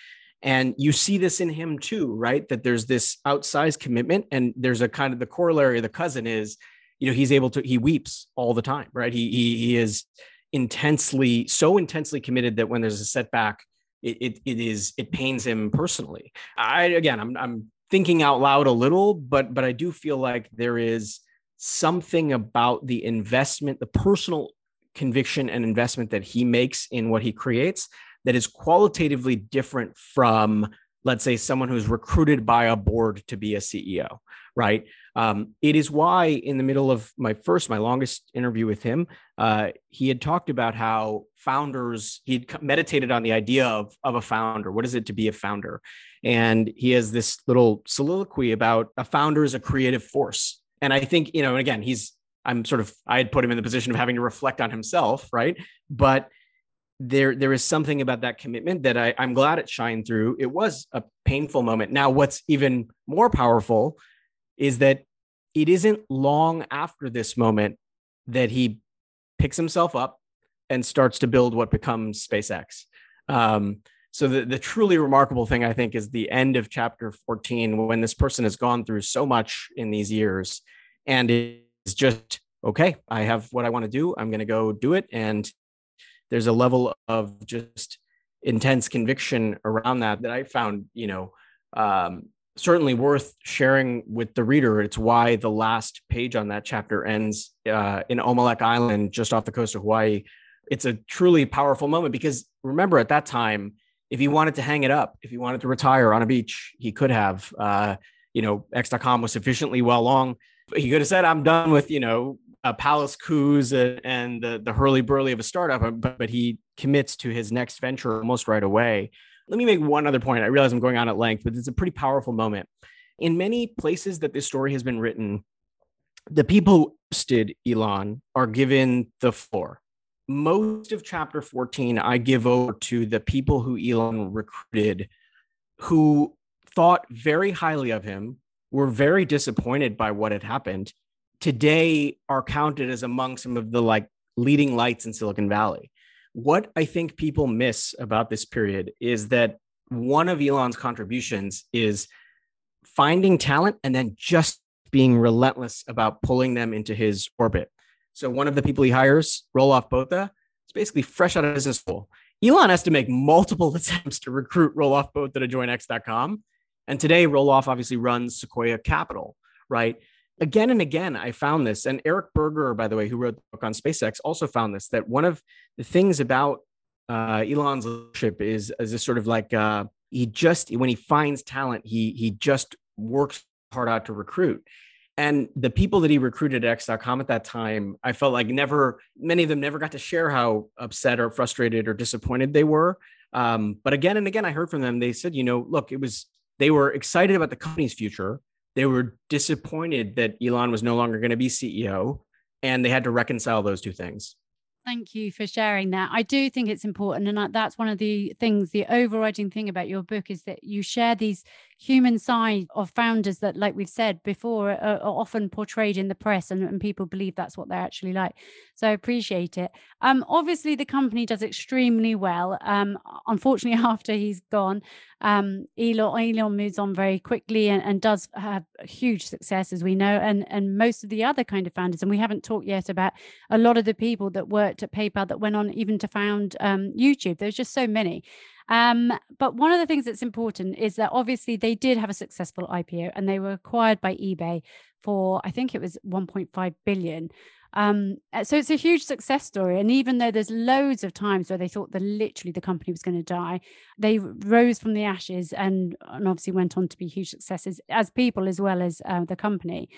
And you see this in him too, right? That there's this outsized commitment, and there's a kind of the corollary. Of the cousin is, you know, he's able to he weeps all the time, right? He he, he is intensely so intensely committed that when there's a setback, it, it it is it pains him personally. I again, I'm I'm thinking out loud a little, but but I do feel like there is something about the investment, the personal conviction and investment that he makes in what he creates that is qualitatively different from let's say someone who's recruited by a board to be a ceo right? Um, it is why in the middle of my first my longest interview with him uh, he had talked about how founders he had meditated on the idea of, of a founder. What is it to be a founder? And he has this little soliloquy about a founder is a creative force. And i think you know and again he's I'm sort of I had put him in the position of having to reflect on himself, right? But there there is something about that commitment that I, I'm glad it shined through. It was a painful moment. Now, what's even more powerful is that it isn't long after this moment that he picks himself up and starts to build what becomes SpaceX. Um, so the, the truly remarkable thing I think is the end of chapter 14 when this person has gone through so much in these years and is just okay, I have what I want to do. I'm going to go do it and there's a level of just intense conviction around that that I found, you know, um, certainly worth sharing with the reader. It's why the last page on that chapter ends uh, in Omelek Island, just off the coast of Hawaii. It's a truly powerful moment because remember at that time, if he wanted to hang it up, if he wanted to retire on a beach, he could have. Uh, you know, X.com was sufficiently well long. He could have said, "I'm done with you know uh, palace coups and the the hurly burly of a startup," but, but he commits to his next venture almost right away. Let me make one other point. I realize I'm going on at length, but it's a pretty powerful moment. In many places that this story has been written, the people who hosted Elon are given the floor. Most of chapter 14, I give over to the people who Elon recruited, who thought very highly of him, were very disappointed by what had happened, today are counted as among some of the like leading lights in Silicon Valley what I think people miss about this period is that one of Elon's contributions is finding talent and then just being relentless about pulling them into his orbit. So one of the people he hires, Roelof Botha, is basically fresh out of business school. Elon has to make multiple attempts to recruit Roelof Botha to join X.com. And today, Roelof obviously runs Sequoia Capital, right? again and again, I found this. And Eric Berger, by the way, who wrote the book on SpaceX, also found this that one of the things about uh, Elon's leadership is, is this sort of like uh, he just, when he finds talent, he, he just works hard out to recruit. And the people that he recruited at X.com at that time, I felt like never, many of them never got to share how upset or frustrated or disappointed they were. Um, but again and again, I heard from them, they said, you know, look, it was, they were excited about the company's future they were disappointed that Elon was no longer going to be CEO and they had to reconcile those two things. Thank you for sharing that. I do think it's important. And that's one of the things, the overriding thing about your book is that you share these human side of founders that, like we've said before, are, are often portrayed in the press and, and, people believe that's what they're actually like. So I appreciate it. Um, obviously, the company does extremely well. Um, unfortunately, after he's gone, um, Elon, Elon moves on very quickly and, and does have huge success, as we know, and, and most of the other kind of founders. And we haven't talked yet about a lot of the people that worked at PayPal that went on even to found um, YouTube. There's just so many. Um, but one of the things that's important is that obviously they did have a successful IPO and they were acquired by eBay for I think it was 1.5 billion. Um, uh, so it's a huge success story. And even though there's loads of times where they thought that literally the company was going to die, they rose from the ashes and, and obviously went on to be huge successes as people as well as uh, the company.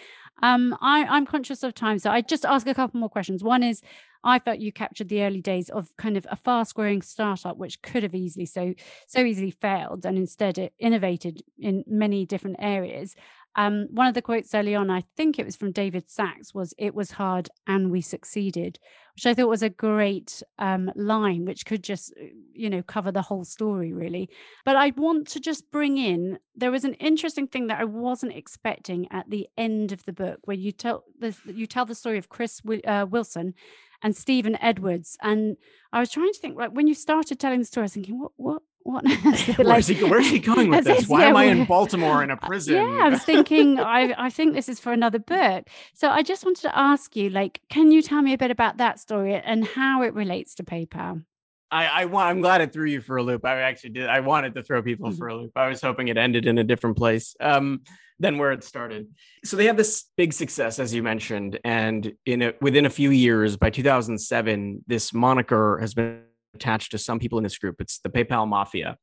Um, I, I'm conscious of time, so I just ask a couple more questions. One is, I felt you captured the early days of kind of a fast-growing startup, which could have easily so so easily failed, and instead it innovated in many different areas. Um, one of the quotes early on, I think it was from David Sacks, was "It was hard and we succeeded," which I thought was a great um, line, which could just, uh, you know, cover the whole story really. But I want to just bring in there was an interesting thing that I wasn't expecting at the end of the book, where you tell the you tell the story of Chris uh, Wilson and Stephen Edwards, and I was trying to think like when you started telling the story, I was thinking, what what what like, where's, he, where's he going with this? Why yeah, am I in Baltimore in a prison? Yeah, I was thinking, I, I think this is for another book. So I just wanted to ask you, like, can you tell me a bit about that story and how it relates to PayPal? I, I want. I'm glad it threw you for a loop. I actually did. I wanted to throw people mm-hmm. for a loop. I was hoping it ended in a different place um, than where it started. So they have this big success, as you mentioned, and in a, within a few years, by 2007, this moniker has been attached to some people in this group. It's the PayPal Mafia.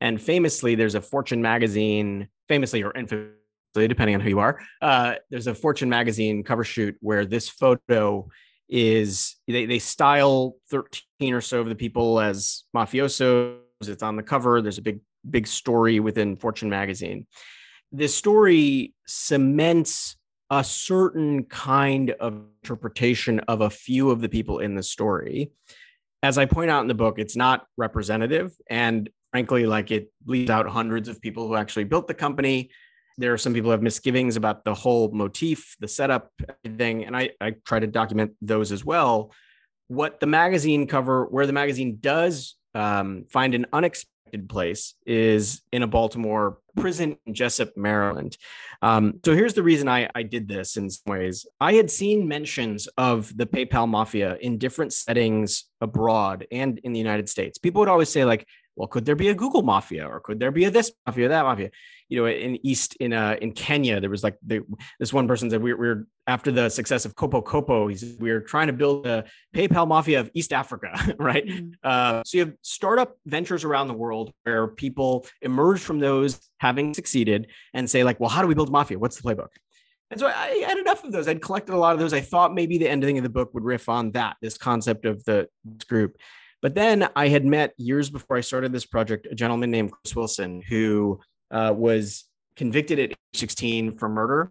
And famously, there's a Fortune magazine, famously or infamously, depending on who you are, uh, there's a Fortune magazine cover shoot where this photo is they, they style 13 or so of the people as mafiosos. It's on the cover. There's a big, big story within Fortune magazine. This story cements a certain kind of interpretation of a few of the people in the story as I point out in the book, it's not representative. And frankly, like it leaves out hundreds of people who actually built the company. There are some people who have misgivings about the whole motif, the setup, everything. And I, I try to document those as well. what the magazine cover, where the magazine does um, find an unexpected place, is in a Baltimore prison in Jessup, Maryland. Um, so here's the reason I, I did this in some ways. I had seen mentions of the PayPal mafia in different settings abroad and in the United States. People would always say, like, well, could there be a Google mafia or could there be a this mafia, that mafia? You know, in East in uh in Kenya, there was like the, this one person said we are we are after the success of Kopo Kopo, he said we are trying to build a PayPal mafia of East Africa, right? Mm-hmm. Uh, so you have startup ventures around the world where people emerge from those having succeeded and say like, well, how do we build mafia? What's the playbook? And so I had enough of those. I'd collected a lot of those. I thought maybe the ending of the book would riff on that, this concept of the group. But then I had met years before I started this project a gentleman named Chris Wilson who uh, was convicted at age 16 for murder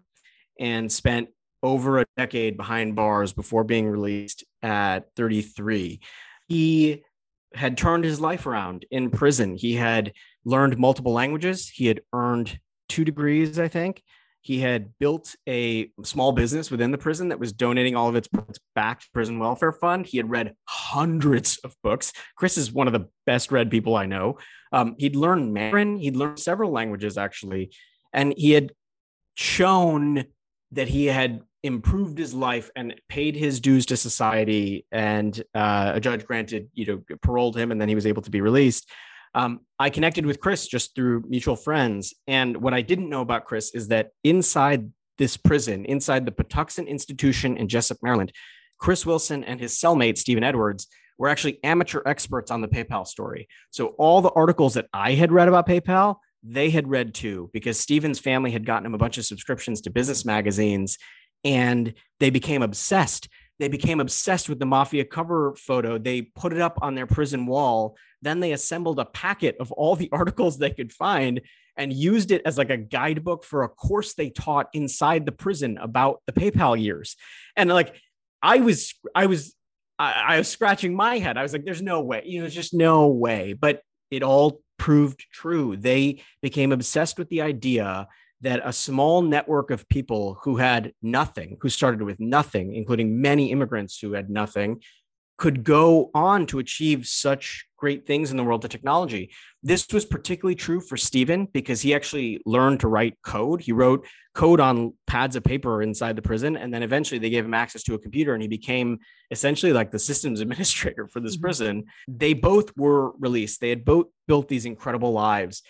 and spent over a decade behind bars before being released at 33. He had turned his life around in prison. He had learned multiple languages. He had earned two degrees, I think he had built a small business within the prison that was donating all of its back to prison welfare fund. He had read hundreds of books. Chris is one of the best read people i know. Um, he'd learned mandarin. He'd learned several languages actually. And he had shown that he had improved his life and paid his dues to society. And uh, a judge granted you know paroled him and then he was able to be released um, I connected with Chris just through mutual friends. And what I didn't know about Chris is that inside this prison, inside the Patuxent Institution in Jessup, Maryland, Chris Wilson and his cellmate, Stephen Edwards, were actually amateur experts on the PayPal story. So all the articles that I had read about PayPal, they had read too, because Stephen's family had gotten him a bunch of subscriptions to business magazines and they became obsessed. They became obsessed with the mafia cover photo. They put it up on their prison wall then they assembled a packet of all the articles they could find and used it as like a guidebook for a course they taught inside the prison about the PayPal years. And like I was, I was, I, I was scratching my head. I was like, there's no way, you know, just no way. But it all proved true. They became obsessed with the idea that a small network of people who had nothing, who started with nothing, including many immigrants who had nothing, could go on to achieve such great things in the world of technology. This was particularly true for Stephen because he actually learned to write code. He wrote code on pads of paper inside the prison. And then eventually they gave him access to a computer and he became essentially like the systems administrator for this mm-hmm. prison. They both were released. They had both built these incredible lives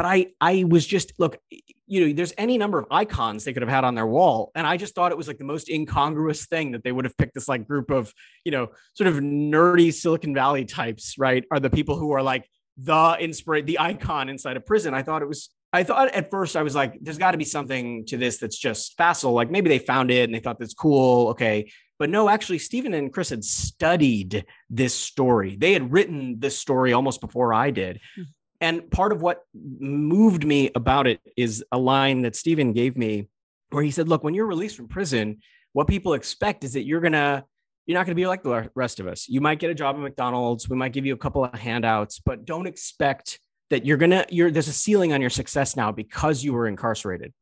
but I I was just look, you know, there's any number of icons they could have had on their wall, and I just thought it was like the most incongruous thing that they would have picked this like group of you know sort of nerdy Silicon Valley types, right? Are the people who are like the inspire the icon inside a prison. I thought it was. I thought at first I was like, there's got to be something to this that's just facile. Like maybe they found it and they thought that's cool. Okay. But no, actually, Stephen and Chris had studied this story. They had written this story almost before I did. Hmm. And part of what moved me about it is a line that Stephen gave me where he said, Look, when you're released from prison, what people expect is that you're going to, you're not going to be like the rest of us. You might get a job at McDonald's. We might give you a couple of handouts, but don't expect that you're going to, you're, there's a ceiling on your success now because you were incarcerated.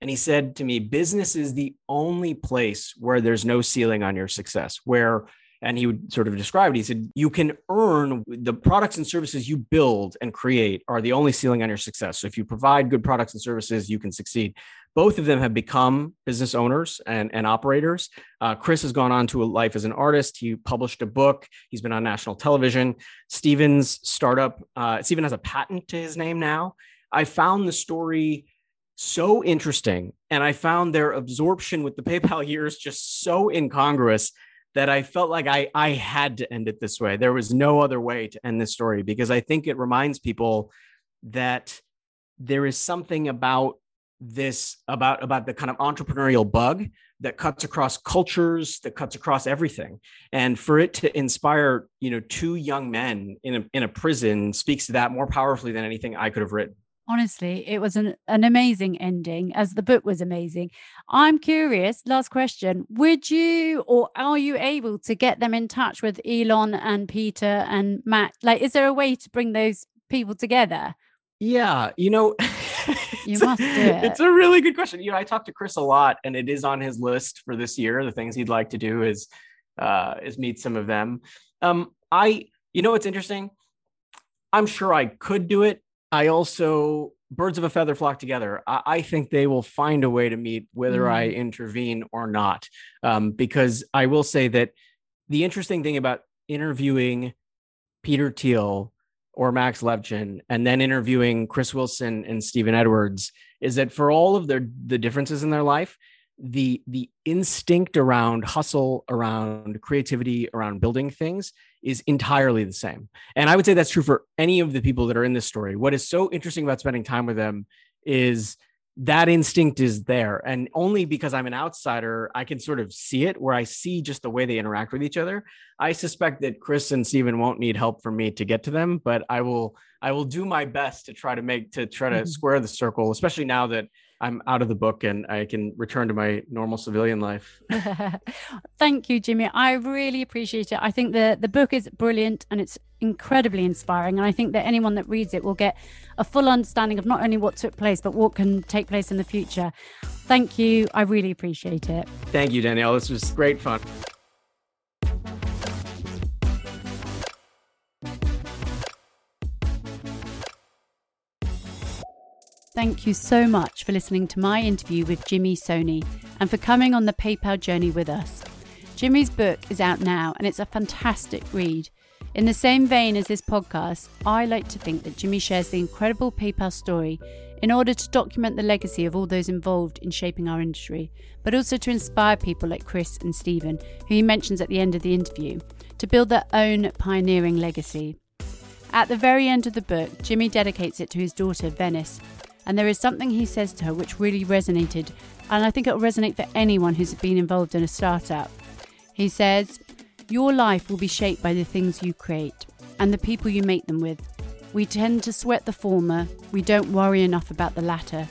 And he said to me, business is the only place where there's no ceiling on your success, where and he would sort of describe it. He said, You can earn the products and services you build and create are the only ceiling on your success. So if you provide good products and services, you can succeed. Both of them have become business owners and, and operators. Uh, Chris has gone on to a life as an artist. He published a book. He's been on national television. Stephen's startup, uh, Stephen has a patent to his name now. I found the story so interesting. And I found their absorption with the PayPal years just so incongruous that I felt like I I had to end it this way. There was no other way to end this story because I think it reminds people that there is something about this about about the kind of entrepreneurial bug that cuts across cultures that cuts across everything and for it to inspire you know two young men in a, in a prison speaks to that more powerfully than anything i could have written Honestly, it was an, an amazing ending, as the book was amazing. I'm curious, last question. Would you or are you able to get them in touch with Elon and Peter and Matt? Like, is there a way to bring those people together? Yeah, you know, you must do it. It's a really good question. You know, I talked to Chris a lot, and it is on his list for this year. The things he'd like to do is uh, is meet some of them. Um, I, you know, what's interesting. I'm sure I could do it. I also birds of a feather flock together. I, I think they will find a way to meet whether mm. I intervene or not. Um, because I will say that the interesting thing about interviewing Peter Thiel or Max Levchin and then interviewing Chris Wilson and Stephen Edwards is that for all of their the differences in their life, the the instinct around hustle, around creativity, around building things is entirely the same. And I would say that's true for any of the people that are in this story. What is so interesting about spending time with them is that instinct is there. And only because I'm an outsider, I can sort of see it where I see just the way they interact with each other. I suspect that Chris and Stephen won't need help from me to get to them, but I will I will do my best to try to make to try to mm-hmm. square the circle, especially now that I'm out of the book and I can return to my normal civilian life. Thank you, Jimmy. I really appreciate it. I think the the book is brilliant and it's incredibly inspiring. And I think that anyone that reads it will get a full understanding of not only what took place, but what can take place in the future. Thank you. I really appreciate it. Thank you, Danielle. This was great fun. Thank you so much for listening to my interview with Jimmy Soni and for coming on the PayPal journey with us. Jimmy's book is out now and it's a fantastic read. In the same vein as this podcast, I like to think that Jimmy shares the incredible PayPal story in order to document the legacy of all those involved in shaping our industry, but also to inspire people like Chris and Stephen, who he mentions at the end of the interview, to build their own pioneering legacy. At the very end of the book, Jimmy dedicates it to his daughter, Venice, and there is something he says to her which really resonated, and I think it'll resonate for anyone who's been involved in a startup. He says, Your life will be shaped by the things you create and the people you make them with. We tend to sweat the former, we don't worry enough about the latter.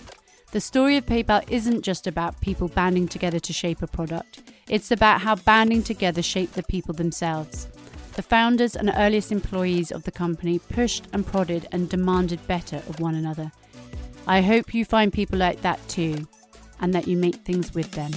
The story of PayPal isn't just about people banding together to shape a product, it's about how banding together shaped the people themselves. The founders and earliest employees of the company pushed and prodded and demanded better of one another. I hope you find people like that too, and that you make things with them.